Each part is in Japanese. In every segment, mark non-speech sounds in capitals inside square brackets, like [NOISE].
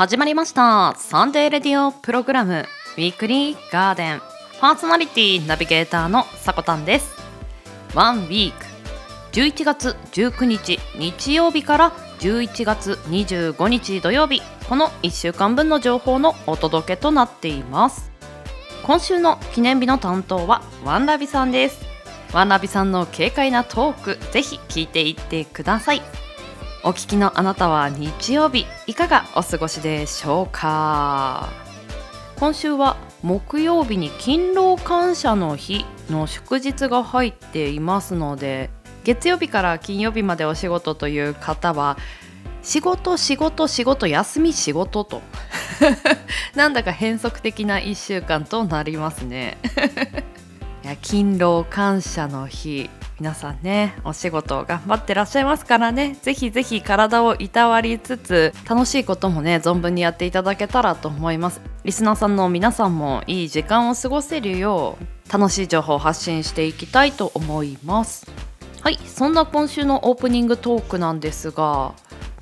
始まりました。サンデーレディオプログラムウィークリーガーデン。パーソナリティナビゲーターのさこたんです。ワンウィーク。11月19日日曜日から11月25日土曜日。この1週間分の情報のお届けとなっています。今週の記念日の担当はワンラビさんです。ワンラビさんの軽快なトークぜひ聞いていってください。お聞きのあなたは日曜日いかがお過ごしでしょうか？今週は木曜日に勤労感謝の日の祝日が入っていますので月曜日から金曜日までお仕事という方は仕事仕事仕事休み仕事と [LAUGHS] なんだか変則的な1週間となりますね。[LAUGHS] いや勤労感謝の日。皆さんねお仕事頑張ってらっしゃいますからね。ぜひぜひ体をいたわりつつ楽しいこともね存分にやっていただけたらと思います。リスナーさんの皆さんもいい時間を過ごせるよう楽しい情報を発信していきたいと思います。はいそんな今週のオープニングトークなんですが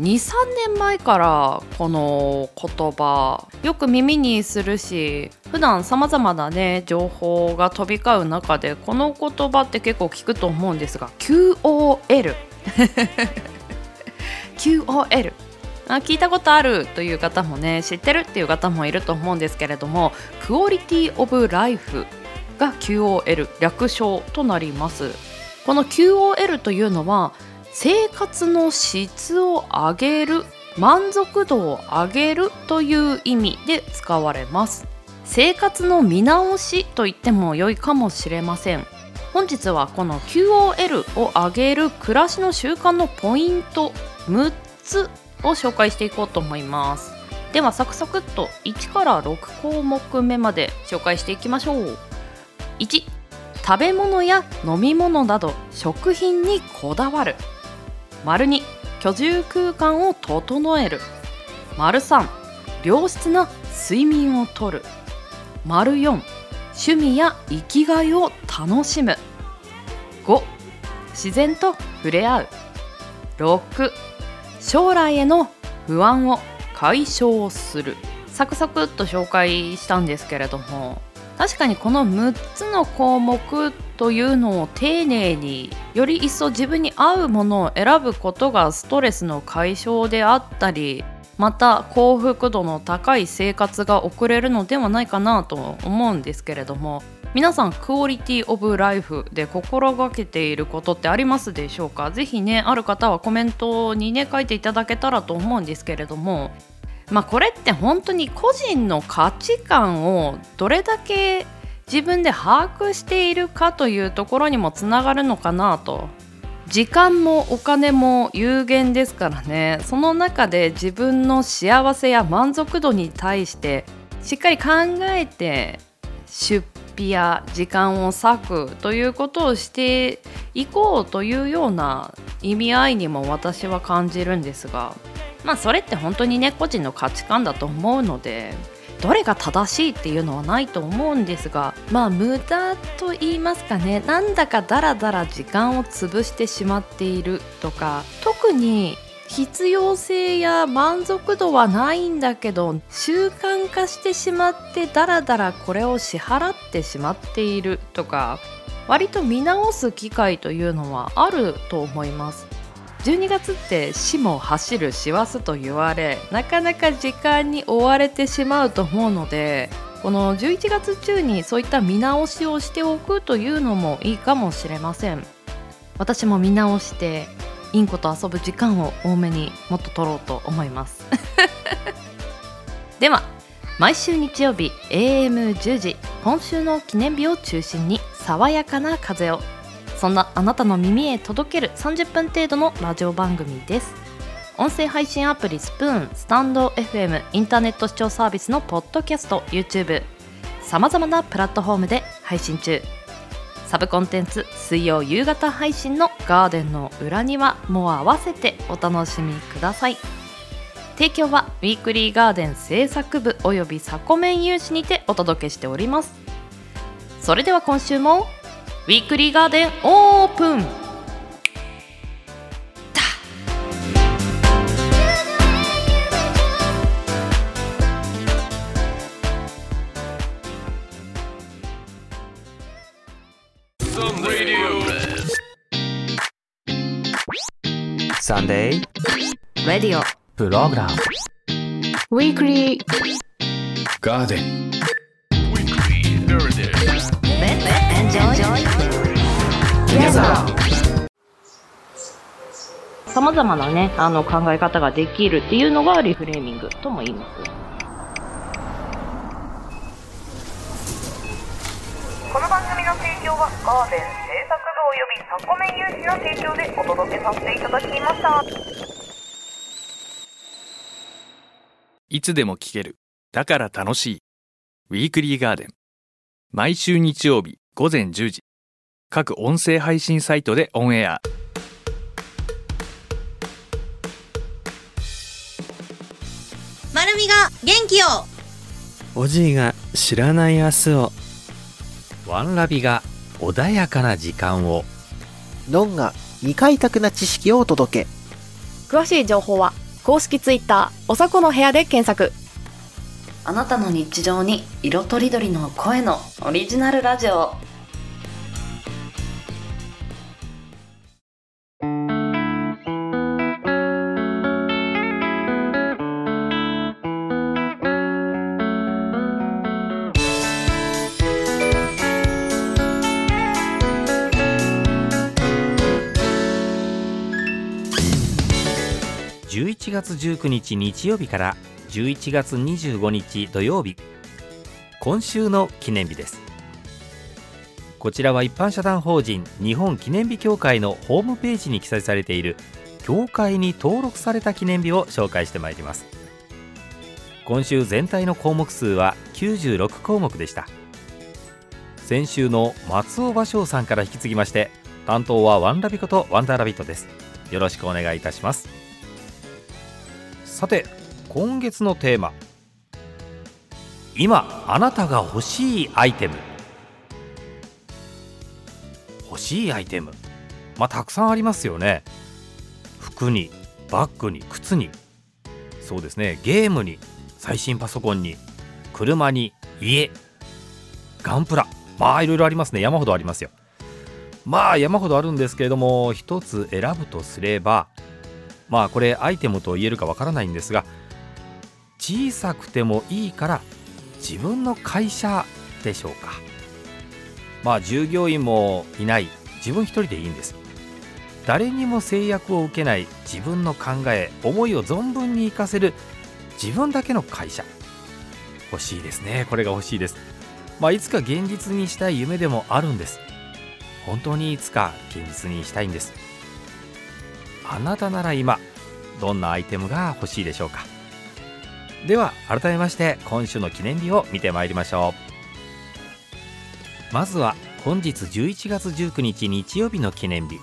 23年前からこの言葉よく耳にするし普段さまざまなね情報が飛び交う中でこの言葉って結構聞くと思うんですが QOL [LAUGHS] QOL 聞いたことあるという方もね知ってるっていう方もいると思うんですけれどもクオリティオブライフが QOL 略称となります。この QOL というのは生活の質を上げる満足度を上げるという意味で使われます。生活の見直しと言っても良いかもしれません。本日はこの QOL を上げる暮らしの習慣のポイント6つを紹介していこうと思います。ではサクサクっと1から6項目目まで紹介していきましょう。1食べ物や飲み物など食品にこだわる。丸2居住空間を整える。丸3良質な睡眠をとる。丸4趣味や生きがいを楽しむ。5自然と触れ合う。6将来への不安を解消する。サクサクっと紹介したんですけれども。確かにこの6つの項目というのを丁寧により一層自分に合うものを選ぶことがストレスの解消であったりまた幸福度の高い生活が送れるのではないかなと思うんですけれども皆さんクオリティオブライフで心がけていることってありますでしょうか？ぜひねある方はコメントにね書いていただけたらと思うんですけれどもまあこれって本当に個人の価値観をどれだけ自分で把握しているかというところにもつながるのかなと。時間もお金も有限ですからね。その中で自分の幸せや満足度に対してしっかり考えて出費や時間を割くということをしていこうというような意味合いにも私は感じるんですが。まあそれって本当にね個人の価値観だと思うのでどれが正しいっていうのはないと思うんですがまあ無駄と言いますかねなんだかダラダラ時間を潰してしまっているとか特に必要性や満足度はないんだけど習慣化してしまってダラダラこれを支払ってしまっているとか割と見直す機会というのはあると思います。12月って死も走る師走と言われなかなか時間に追われてしまうと思うのでこの11月中にそういった見直しをしておくというのもいいかもしれません。私も見直してインコと遊ぶ時間を多めにもっと取ろうと思います。[LAUGHS] では毎週日曜日 AM10 時今週の記念日を中心に爽やかな風を。そんなあなたの耳へ届ける30分程度のラジオ番組です。音声配信アプリスプーンスタンド FM インターネット視聴サービスのポッドキャスト YouTube さまざまなプラットフォームで配信中。サブコンテンツ水曜夕方配信のガーデンの裏庭も合わせてお楽しみください。提供はウィークリーガーデン制作部およびサコメン有志にてお届けしております。それでは今週もウィークリーガーデンオープン。Sunday radio program Weekly Garden Weekly Gardenさまざまなねあの考え方ができるっていうのがリフレーミングとも言いますこの番組の提供はガーデン製作部およびタコメン有志の提供でお届けさせていただきました。いつでも聞ける。だから楽しい。ウィークリーガーデン。毎週日曜日午前10時。各音声配信サイトでオンエア。まるみが元気をおじいが知らない明日を。ワンラビが穏やかな時間を。ノンが未開拓な知識をお届け。詳しい情報は公式ツイッターおさこの部屋で検索あなたの日常に色とりどりの声のオリジナルラジオ。11月19日日曜日から11月25日土曜日。今週の記念日です。こちらは一般社団法人日本記念日協会のホームページに記載されている協会に登録された記念日を紹介してまいります。今週全体の項目数は96項目でした。先週の松尾芭蕉さんから引き継ぎまして担当はワンラビことワンダーラビットです。よろしくお願いいたします。さて今月のテーマ。今あなたが欲しいアイテム。欲しいアイテム。まあたくさんありますよね。服にバッグに靴に。そうですね。ゲームに最新パソコンに。車に家。ガンプラ。まあいろいろありますね。山ほどありますよ。まあ山ほどあるんですけれども一つ選ぶとすればまあこれアイテムと言えるかわからないんですが小さくてもいいから自分の会社でしょうか。まあ従業員もいない。自分一人でいいんです。誰にも制約を受けない。自分の考え思いを存分に活かせる。自分だけの会社。欲しいですね。これが欲しいです。まあいつか現実にしたい夢でもあるんです。本当にいつか現実にしたいんです。あなたなら今どんなアイテムが欲しいでしょうか？では改めまして今週の記念日を見てまいりましょう。まずは本日11月19日日曜日の記念日。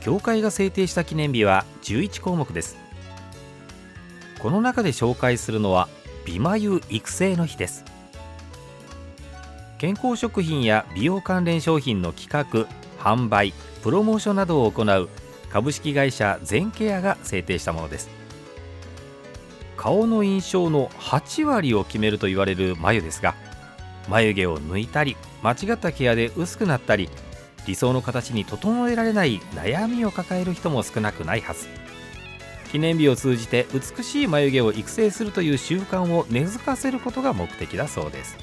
協会が制定した記念日は11項目です。この中で紹介するのは美眉育成の日です。健康食品や美容関連商品の企画販売プロモーションなどを行う株式会社全ケアが制定したものです。顔の印象の8割を決めると言われる眉ですが眉毛を抜いたり間違ったケアで薄くなったり理想の形に整えられない悩みを抱える人も少なくないはず。記念日を通じて美しい眉毛を育成するという習慣を根付かせることが目的だそうです。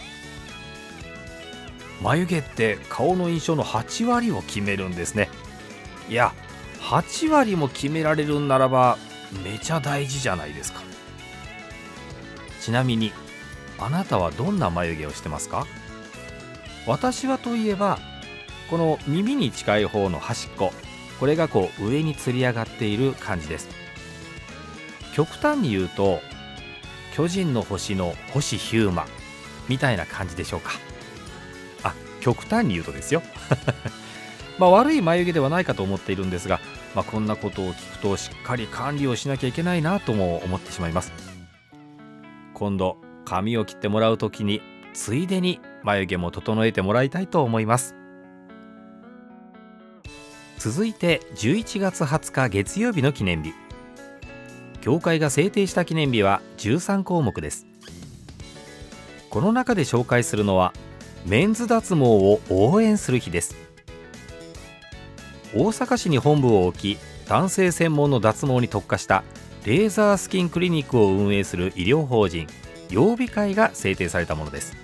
眉毛って顔の印象の8割を決めるんですね。いや8割も決められるんならばめちゃ大事じゃないですか。ちなみにあなたはどんな眉毛をしてますか？私はといえばこの耳に近い方の端っここれがこう上につり上がっている感じです。極端に言うと巨人の星の星ヒューマみたいな感じでしょうか。あ極端に言うとですよ。まあ悪い眉毛ではないかと思っているんですが、まあ、こんなことを聞くとしっかり管理をしなきゃいけないなとも思ってしまいます。今度髪を切ってもらうときについでに眉毛も整えてもらいたいと思います。続いて11月20日月曜日の記念日。協会が制定した記念日は13項目です。この中で紹介するのはメンズ脱毛を応援する日です。大阪市に本部を置き男性専門の脱毛に特化したレーザースキンクリニックを運営する医療法人曜日会が制定されたものです。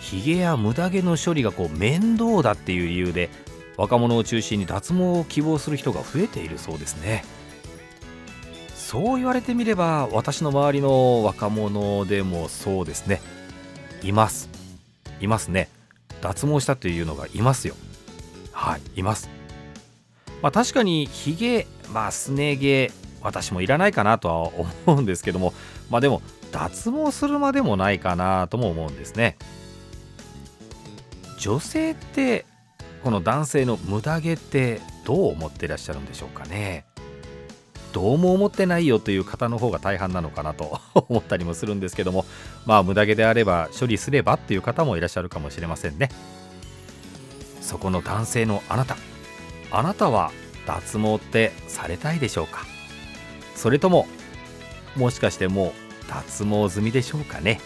ヒゲやムダ毛の処理がこう面倒だっていう理由で若者を中心に脱毛を希望する人が増えているそうですね。そう言われてみれば私の周りの若者でもそうですね。います。いますね。脱毛したというのがいますよ。はいいます。まあ確かにヒゲまあすね毛私もいらないかなとは思うんですけどもまあでも脱毛するまでもないかなとも思うんですね。女性ってこの男性の無駄毛ってどう思ってらっしゃるんでしょうかね。どうも思ってないよという方の方が大半なのかなと [LAUGHS] 思ったりもするんですけどもまあ無駄毛であれば処理すればっていう方もいらっしゃるかもしれませんね。そこの男性のあなた。あなたは脱毛ってされたいでしょうか？それとももしかしてもう脱毛済みでしょうかね？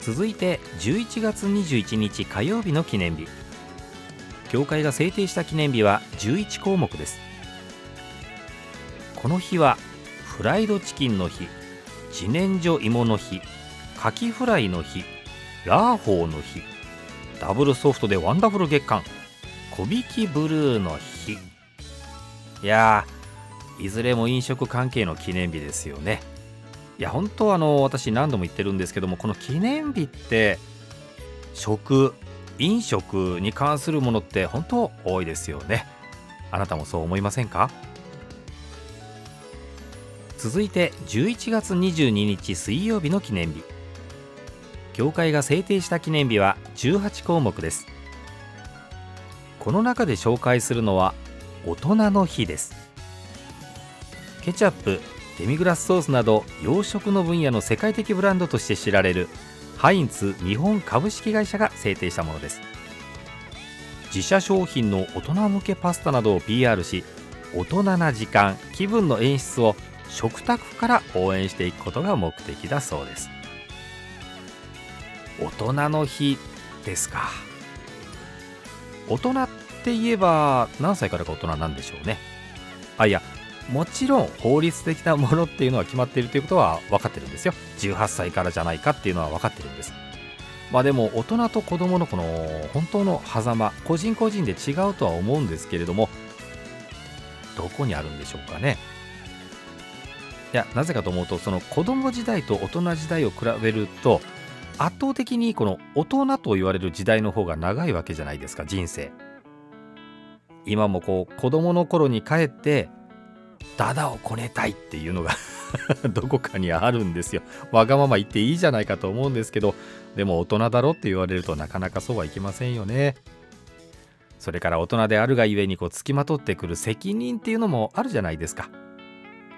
続いて11月21日火曜日の記念日。教会が制定した記念日は11項目です。この日はフライドチキンの日自然薯芋の日カキフライの日ラーホーの日。ダブルソフトでワンダフル月間。小引きブルーの日。いやいずれも飲食関係の記念日ですよね。いや本当あの私何度も言ってるんですけどもこの記念日って食飲食に関するものって本当多いですよね。あなたもそう思いませんか？続いて11月22日水曜日の記念日。教会が制定した記念日は18項目です。この中で紹介するのは大人の日です。ケチャップデミグラスソースなど洋食の分野の世界的ブランドとして知られるハインツ日本株式会社が制定したものです。自社商品の大人向けパスタなどを PR し大人な時間気分の演出を食卓から応援していくことが目的だそうです。大人の日ですか。大人って言えば何歳からが大人なんでしょうね。あいやもちろん法律的なものっていうのは決まっているということは分かってるんですよ。18歳からじゃないかっていうのは分かってるんです。まあでも大人と子供のこの本当の狭間個人個人で違うとは思うんですけれどもどこにあるんでしょうかね。いやなぜかと思うとその子供時代と大人時代を比べると圧倒的にこの大人と言われる時代の方が長いわけじゃないですか人生。今もこう子供の頃に帰ってダダをこねたいっていうのが [LAUGHS] どこかにあるんですよ。わがまま言っていいじゃないかと思うんですけどでも大人だろって言われるとなかなかそうはいきませんよね。それから大人であるがゆえにこうつきまとってくる責任っていうのもあるじゃないですか。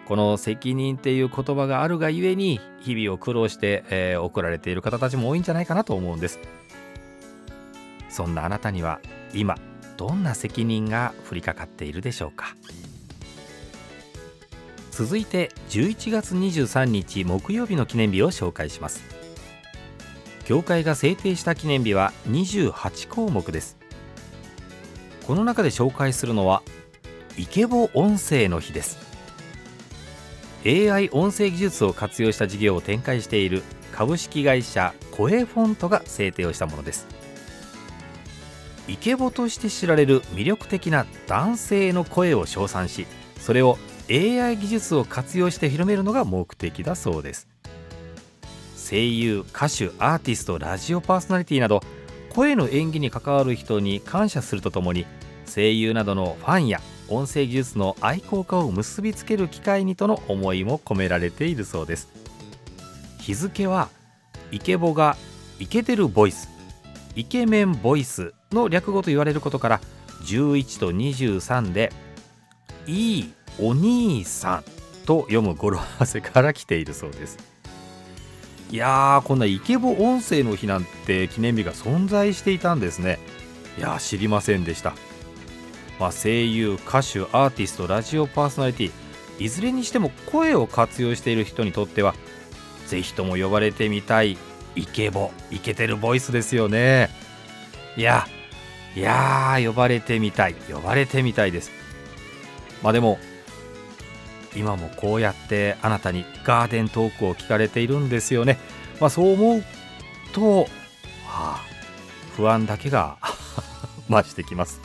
この責任っていう言葉があるがゆえに日々を苦労して、えー、送られている方たちも多いんじゃないかなと思うんです。そんなあなたには今どんな責任が降りかかっているでしょうか？続いて11月23日木曜日の記念日を紹介します。教会が制定した記念日は28項目です。この中で紹介するのはイケボ音声の日です。AI 音声技術を活用した事業を展開している株式会社声フォントが制定をしたものです。イケボとして知られる魅力的な男性の声を称賛しそれを AI 技術を活用して広めるのが目的だそうです。声優歌手アーティストラジオパーソナリティなど声の演技に関わる人に感謝するとともに声優などのファンや音声技術の愛好家を結びつける機会にとの思いも込められているそうです。日付はイケボがイケてるボイス。イケメンボイスの略語と言われることから11と23でいいお兄さんと読む語呂合わせから来ているそうです。いやーこんなイケボ音声の日なんて記念日が存在していたんですね。いや知りませんでした。まあ、声優歌手アーティストラジオパーソナリティいずれにしても声を活用している人にとってはぜひとも呼ばれてみたいイケボイケてるボイスですよね。いやいや呼ばれてみたい呼ばれてみたいです。まあでも今もこうやってあなたにガーデントークを聞かれているんですよね。まあそう思うと、はあ、不安だけが [LAUGHS] 増してきます。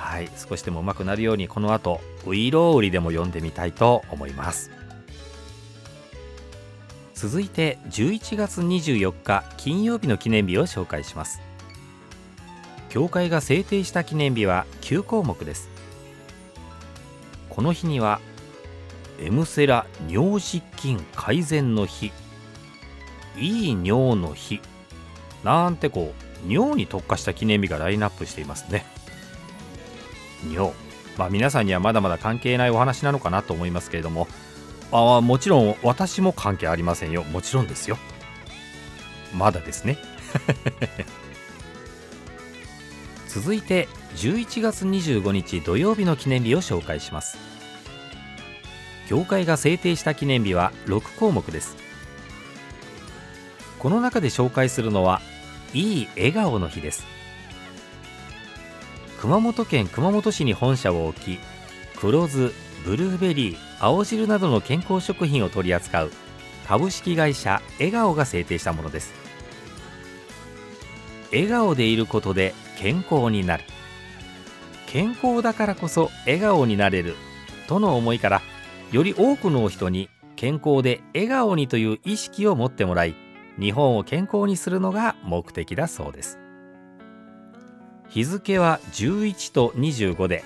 はい少しでも上手くなるようにこの後ウイロウリでも読んでみたいと思います。続いて11月24日金曜日の記念日を紹介します。教会が制定した記念日は9項目です。この日にはエムセラ尿失禁改善の日いい尿の日なんてこう尿に特化した記念日がラインナップしていますね。尿まあ皆さんにはまだまだ関係ないお話なのかなと思いますけれども。あもちろん私も関係ありませんよ。もちろんですよ。まだですね。[LAUGHS] 続いて11月25日土曜日の記念日を紹介します。教会が制定した記念日は6項目です。この中で紹介するのはいい笑顔の日です。熊本県熊本市に本社を置き黒酢ブルーベリー青汁などの健康食品を取り扱う株式会社笑顔が制定したものです。笑顔でいることで健康になる。健康だからこそ笑顔になれる。との思いからより多くの人に健康で笑顔にという意識を持ってもらい日本を健康にするのが目的だそうです。日付は11と25で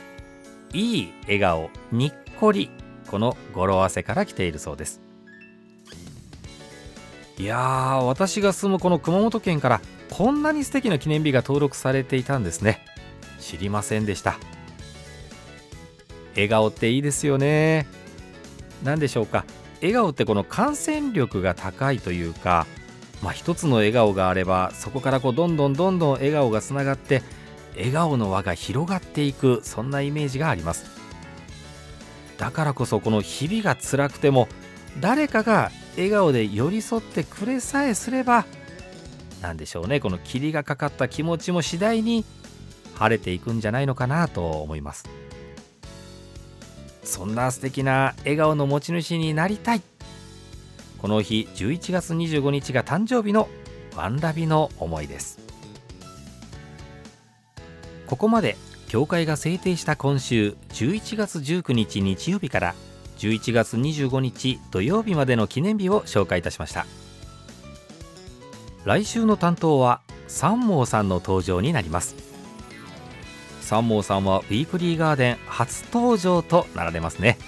いい笑顔にっこりこの語呂合わせから来ているそうです。いやー私が住むこの熊本県からこんなに素敵な記念日が登録されていたんですね。知りませんでした。笑顔っていいですよね。何でしょうか。笑顔ってこの感染力が高いというかまあ一つの笑顔があればそこからこうどんどんどんどん笑顔がつながって笑顔の輪が広がっていくそんなイメージがあります。だからこそこの日々が辛くても誰かが笑顔で寄り添ってくれさえすれば何でしょうねこの霧がかかった気持ちも次第に晴れていくんじゃないのかなと思います。そんな素敵な笑顔の持ち主になりたい。この日11月25日が誕生日のワンラビの思いです。ここまで教会が制定した今週11月19日日曜日から11月25日土曜日までの記念日を紹介いたしました。来週の担当は三毛さんの登場になります。三毛さんはウィークリーガーデン初登場となられますね。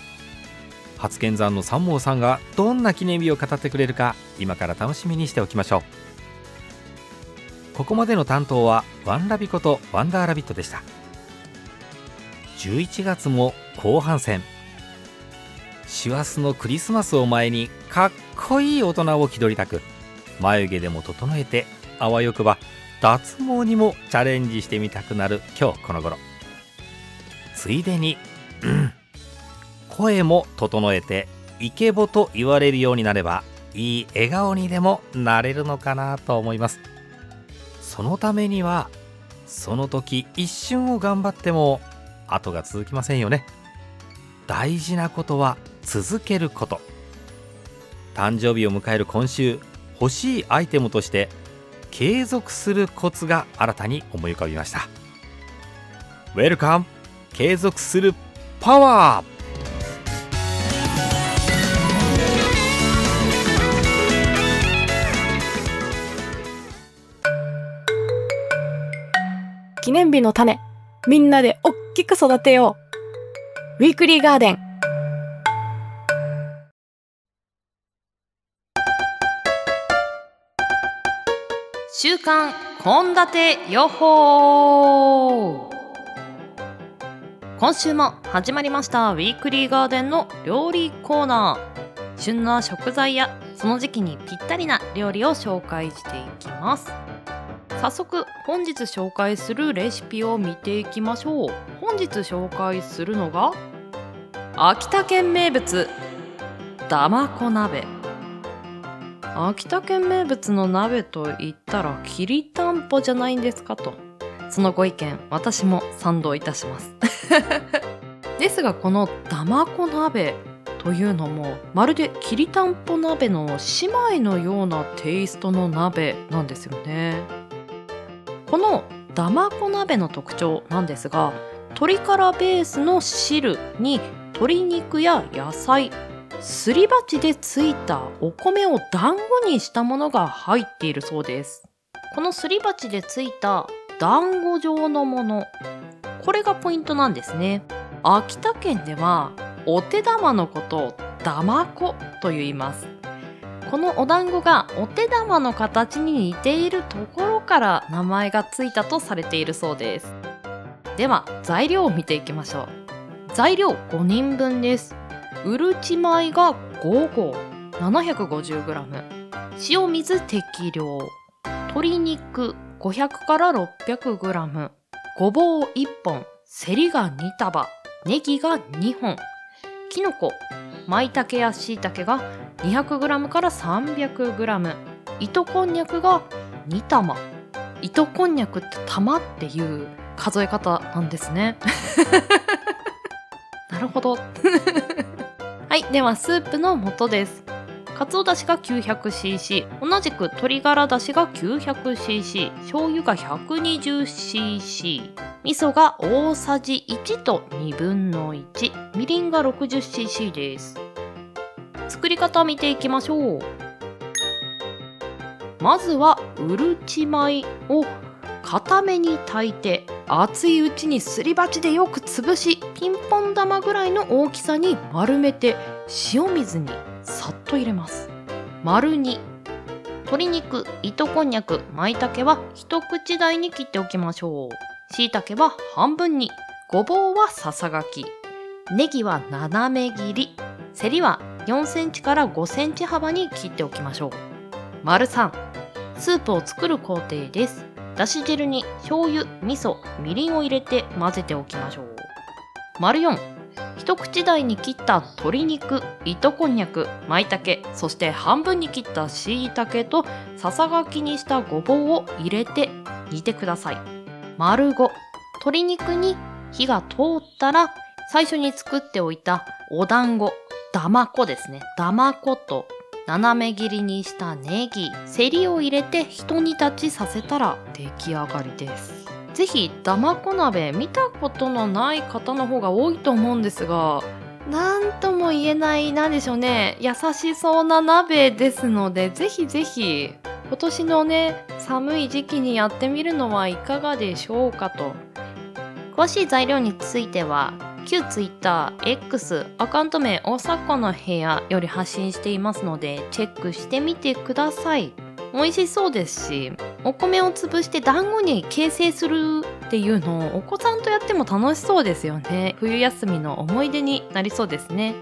初見山の三毛さんがどんな記念日を語ってくれるか今から楽しみにしておきましょう。ここまでの担当はワンラビことワンダーラビットでした。11月も後半戦。師走のクリスマスを前にかっこいい大人を気取りたく眉毛でも整えてあわよくば脱毛にもチャレンジしてみたくなる今日この頃。ついでに、うん、声も整えてイケボと言われるようになればいい笑顔にでもなれるのかなと思います。そのためにはその時一瞬を頑張っても後が続きませんよね。大事なことは続けること。誕生日を迎える今週欲しいアイテムとして継続するコツが新たに思い浮かびました。ウェルカム継続するパワー！記念日の種みんなでおっきく育てよう。ウィークリーガーデン。週刊献立予報。今週も始まりました。ウィークリーガーデンの料理コーナー。旬な食材やその時期にぴったりな料理を紹介していきます。早速本日紹介するレシピを見ていきましょう。本日紹介するのが秋田県名物だまこ鍋。秋田県名物の鍋と言ったらきりたんぽじゃないんですかと。そのご意見私も賛同いたします。[LAUGHS] ですがこのだまこ鍋というのもまるできりたんぽ鍋の姉妹のようなテイストの鍋なんですよね。このだまこ鍋の特徴なんですが鶏からベースの汁に鶏肉や野菜すり鉢でついたお米を団子にしたものが入っているそうです。このすり鉢でついた団子状のものこれがポイントなんですね。秋田県ではお手玉のことをだまこと言います。このお団子がお手玉の形に似ているところから名前がついたとされているそうです。では材料を見ていきましょう。材料5人分です。うるち米が5合。750g 塩水適量。鶏肉。500から 600g ごぼう1本。せりが2束。ネギが2本。きのこ舞茸やしいたけが 200g から 300g 糸こんにゃくが2玉。糸こんにゃくって玉っていう数え方なんですね。[LAUGHS] なるほど。[LAUGHS] はいではスープの素です。かつおだしが 900cc 同じく鶏ガラだしが 900cc 醤油が 120cc 味噌が大さじ1と1 2分の1みりんが 60cc です。作り方を見ていきましょう。まずはうるち米を固めに炊いて熱いうちにすり鉢でよく潰しピンポン玉ぐらいの大きさに丸めて塩水にさっと入れます。丸2鶏肉糸こんにゃく舞茸は一口大に切っておきましょう。しいたけは半分にごぼうはささがき。ネギは斜め切り。セリは4センチから5センチ幅に切っておきましょう。丸3スープを作る工程です。だし汁に醤油、味噌、みりんを入れて混ぜておきましょう。丸4一口大に切った鶏肉、糸こんにゃく、舞茸、そして半分に切ったしいたけとささがきにしたごぼうを入れて煮てください。丸5鶏肉に火が通ったら最初に作っておいたお団子、だまこですね。だまこと斜め切りにしたネギ、セリを入れて一煮立ちさせたら出来上がりです。ぜひだまこ鍋見たことのない方の方が多いと思うんですが、なんとも言えない、なんでしょうね、優しそうな鍋ですので、ぜひぜひ今年のね、寒い時期にやってみるのはいかがでしょうかと。詳しい材料については旧 TwitterX アカウント名大阪の部屋より発信していますのでチェックしてみてください。美味しそうですしお米を潰して団子に形成するっていうのをお子さんとやっても楽しそうですよね。冬休みの思い出になりそうですね。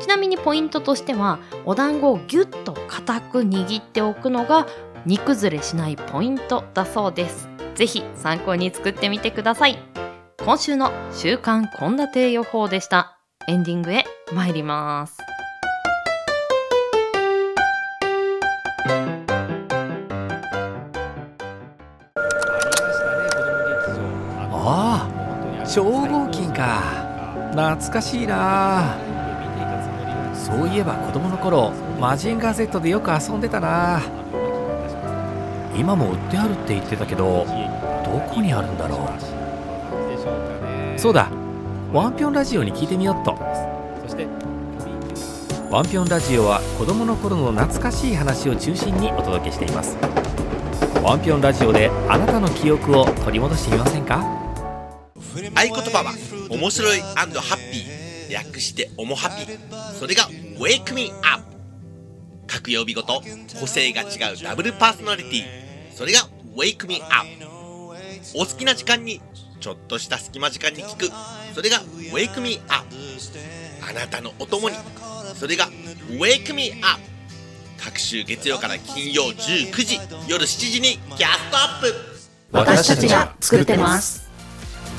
ちなみにポイントとしてはお団子をギュッと固く握っておくのが煮崩れしないポイントだそうです。ぜひ参考に作ってみてください。今週の週刊献立予報でした。エンディングへ参ります。ああ超合金か懐かしいなそういえば子供の頃マジンガー Z でよく遊んでたな今も売ってあるって言ってたけどどこにあるんだろうそうだ。ワンピョンラジオに聞いてみよっと。ワンピョンラジオは子供の頃の懐かしい話を中心にお届けしています。ワンピョンラジオであなたの記憶を取り戻してみませんか？合言葉は面白いハッピー略しておもハピそれが Wake Me Up 各曜日ごと個性が違うダブルパーソナリティ。それが Wake Me Up お好きな時間にちょっとした隙間時間に聞く。それが Wake Me Up あなたのお供に。それが Wake Me Up 各週月曜から金曜19時夜7時にキャストアップ。私たちが作ってます。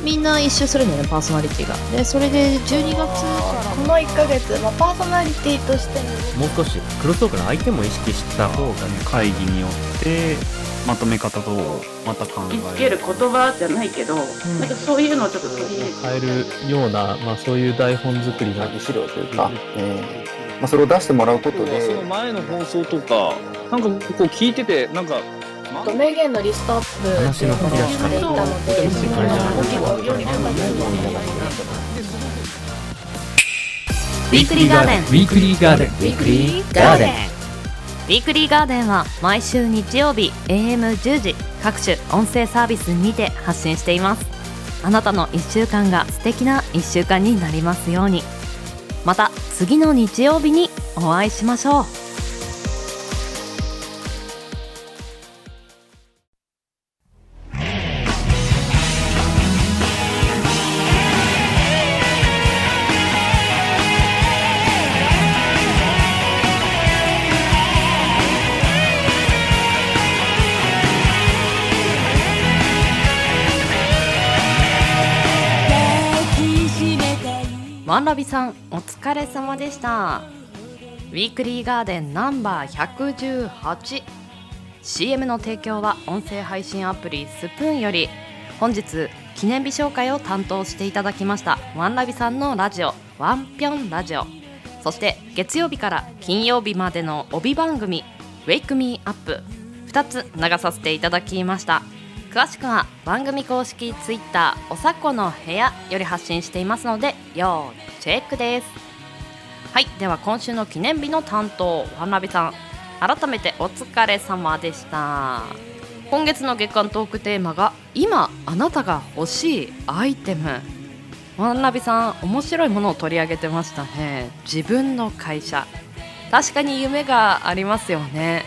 みんな一周するんだよねパーソナリティが。でそれで12月からこの1ヶ月、まあ、パーソナリティとしてもう少しクロストークの相手も意識した。方がね。会議によってまとめ方とまた考え見つける言葉じゃないけど、なんかそういうのをちょっと取り入れて変えるような、まあ、そういう台本作りの。資料というか、えーまあ、それを出してもらうことで。その前の放送とかなんかこう聞いててなんか名言のリストアップ話の振り出しから。していたのでウィークリーガーデン。ウィークリーガーデン。ウィークリーガーデン。ウィークリーガーデンは毎週日曜日 AM10 時各種音声サービスにて発信しています。あなたの1週間が素敵な1週間になりますように。また次の日曜日にお会いしましょうさんお疲れ様でした。ウィークリーガーデンナンバー 118CM の提供は音声配信アプリスプーンより本日記念日紹介を担当していただきました。ワンラビさんのラジオワンピョンラジオ。そして月曜日から金曜日までの帯番組 Wake Me Up 2つ流させていただきました。詳しくは番組公式ツイッターおさこの部屋より発信していますので要チェックです。はいでは今週の記念日の担当ワンラビさん改めてお疲れ様でした。今月の月間トークテーマが今あなたが欲しいアイテム。ワンラビさん面白いものを取り上げてましたね。自分の会社。確かに夢がありますよね。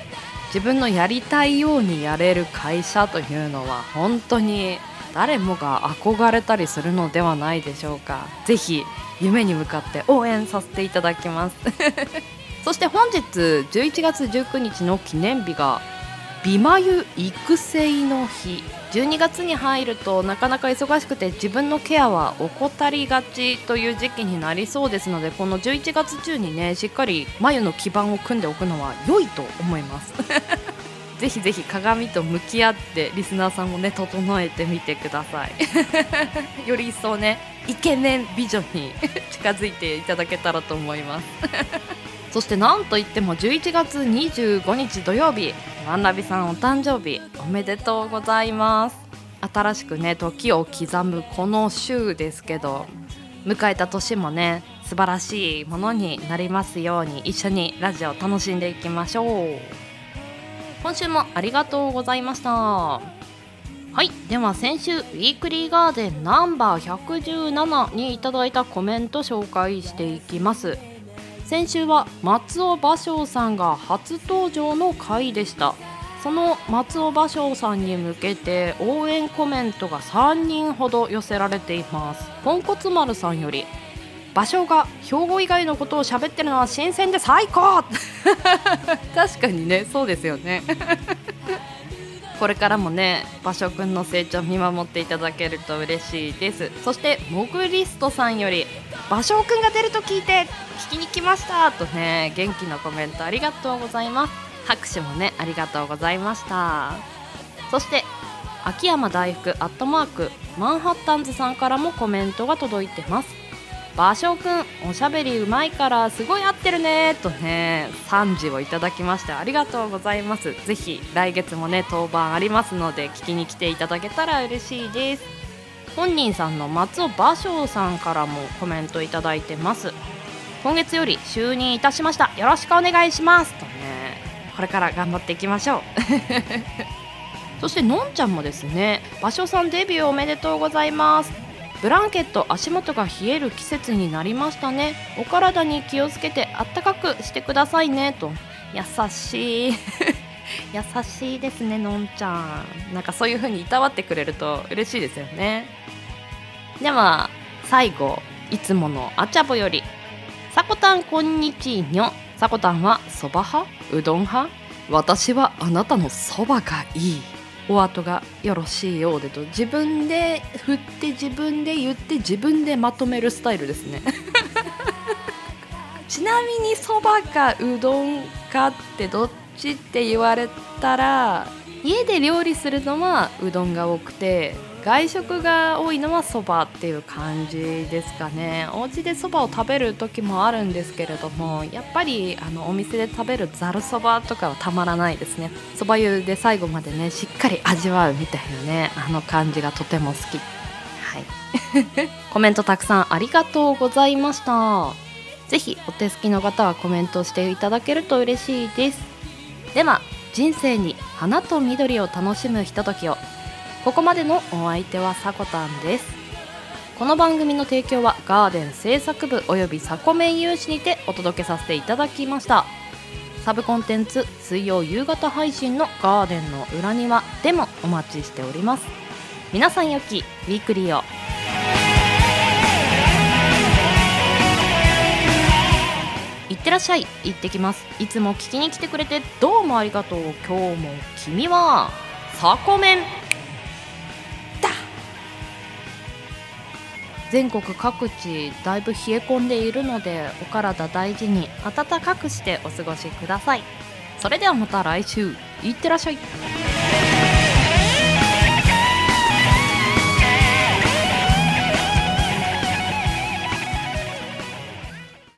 自分のやりたいようにやれる会社というのは本当に誰もが憧れたりするのではないでしょうか。[LAUGHS] ぜひ夢に向かって応援させていただきます。[LAUGHS] そして本日11月19日の記念日が美眉育成の日。12月に入るとなかなか忙しくて自分のケアは怠りがちという時期になりそうですのでこの11月中にねしっかり眉の基盤を組んでおくのは良いと思います。[LAUGHS] ぜひぜひ鏡と向き合ってリスナーさんもね整えてみてください。[LAUGHS] より一層ねイケメン美女に近づいていただけたらと思います。[LAUGHS] そしてなんといっても11月25日土曜日ワンラビさんお誕生日おめでとうございます。新しくね時を刻むこの週ですけど迎えた年もね素晴らしいものになりますように一緒にラジオ楽しんでいきましょう。今週もありがとうございました。はいでは先週ウィークリーガーデンナンバー117にいただいたコメント紹介していきます。先週は松尾芭蕉さんが初登場の回でした。その松尾芭蕉さんに向けて応援コメントが3人ほど寄せられています。ポンコツ丸さんより芭蕉が兵庫以外のことを喋ってるのは新鮮で最高。[LAUGHS] 確かにねそうですよね。これからもね芭蕉くんの成長見守っていただけると嬉しいです。そしてモグリストさんより芭蕉くんが出ると聞いて聞きに来ましたとね元気のコメントありがとうございます。拍手もねありがとうございました。そして秋山大福アットマークマンハッタンズさんからもコメントが届いてます。芭蕉くんおしゃべりうまいからすごい合ってるねとね賛辞をいただきましてありがとうございます。ぜひ来月もね当番ありますので聞きに来ていただけたら嬉しいです。本人さんの松尾芭蕉さんからもコメントいただいてます。今月より就任いたしました。よろしくお願いします。とねこれから頑張っていきましょう。[LAUGHS] そしてのんちゃんもですね芭蕉さんデビューおめでとうございます。ブランケット足元が冷える季節になりましたね。お体に気をつけてあったかくしてくださいねと。優しい。[LAUGHS] 優しいですねのんちゃん。なんかそういう風にいたわってくれると嬉しいですよね。では最後いつものあちゃぼより。さこたんこんにちにょ。さこたんはそば派？うどん派？私はあなたのそばがいい。お後がよろしいようでと。自分で振って自分で言って自分でまとめるスタイルですね。[LAUGHS] ちなみにそばかうどんかってどっちって言われたら家で料理するのはうどんが多くて外食が多いのはそばっていう感じですかね。お家でそばを食べる時もあるんですけれどもやっぱりあのお店で食べるざるそばとかはたまらないですね。そば湯で最後までねしっかり味わうみたいなねあの感じがとても好き。はい。[LAUGHS] コメントたくさんありがとうございました。ぜひお手すきの方はコメントしていただけると嬉しいです。では人生に花と緑を楽しむひとときをここまでのお相手はさこたんです。この番組の提供はガーデン制作部およびサコメン有志にてお届けさせていただきました。サブコンテンツ水曜夕方配信のガーデンの裏庭でもお待ちしております。皆さんよきウィークリーを。いってらっしゃい。行ってきます。いつも聞きに来てくれてどうもありがとう。今日も君はサコメン。全国各地だいぶ冷え込んでいるのでお体大事に暖かくしてお過ごしください。それではまた来週。いってらっしゃい。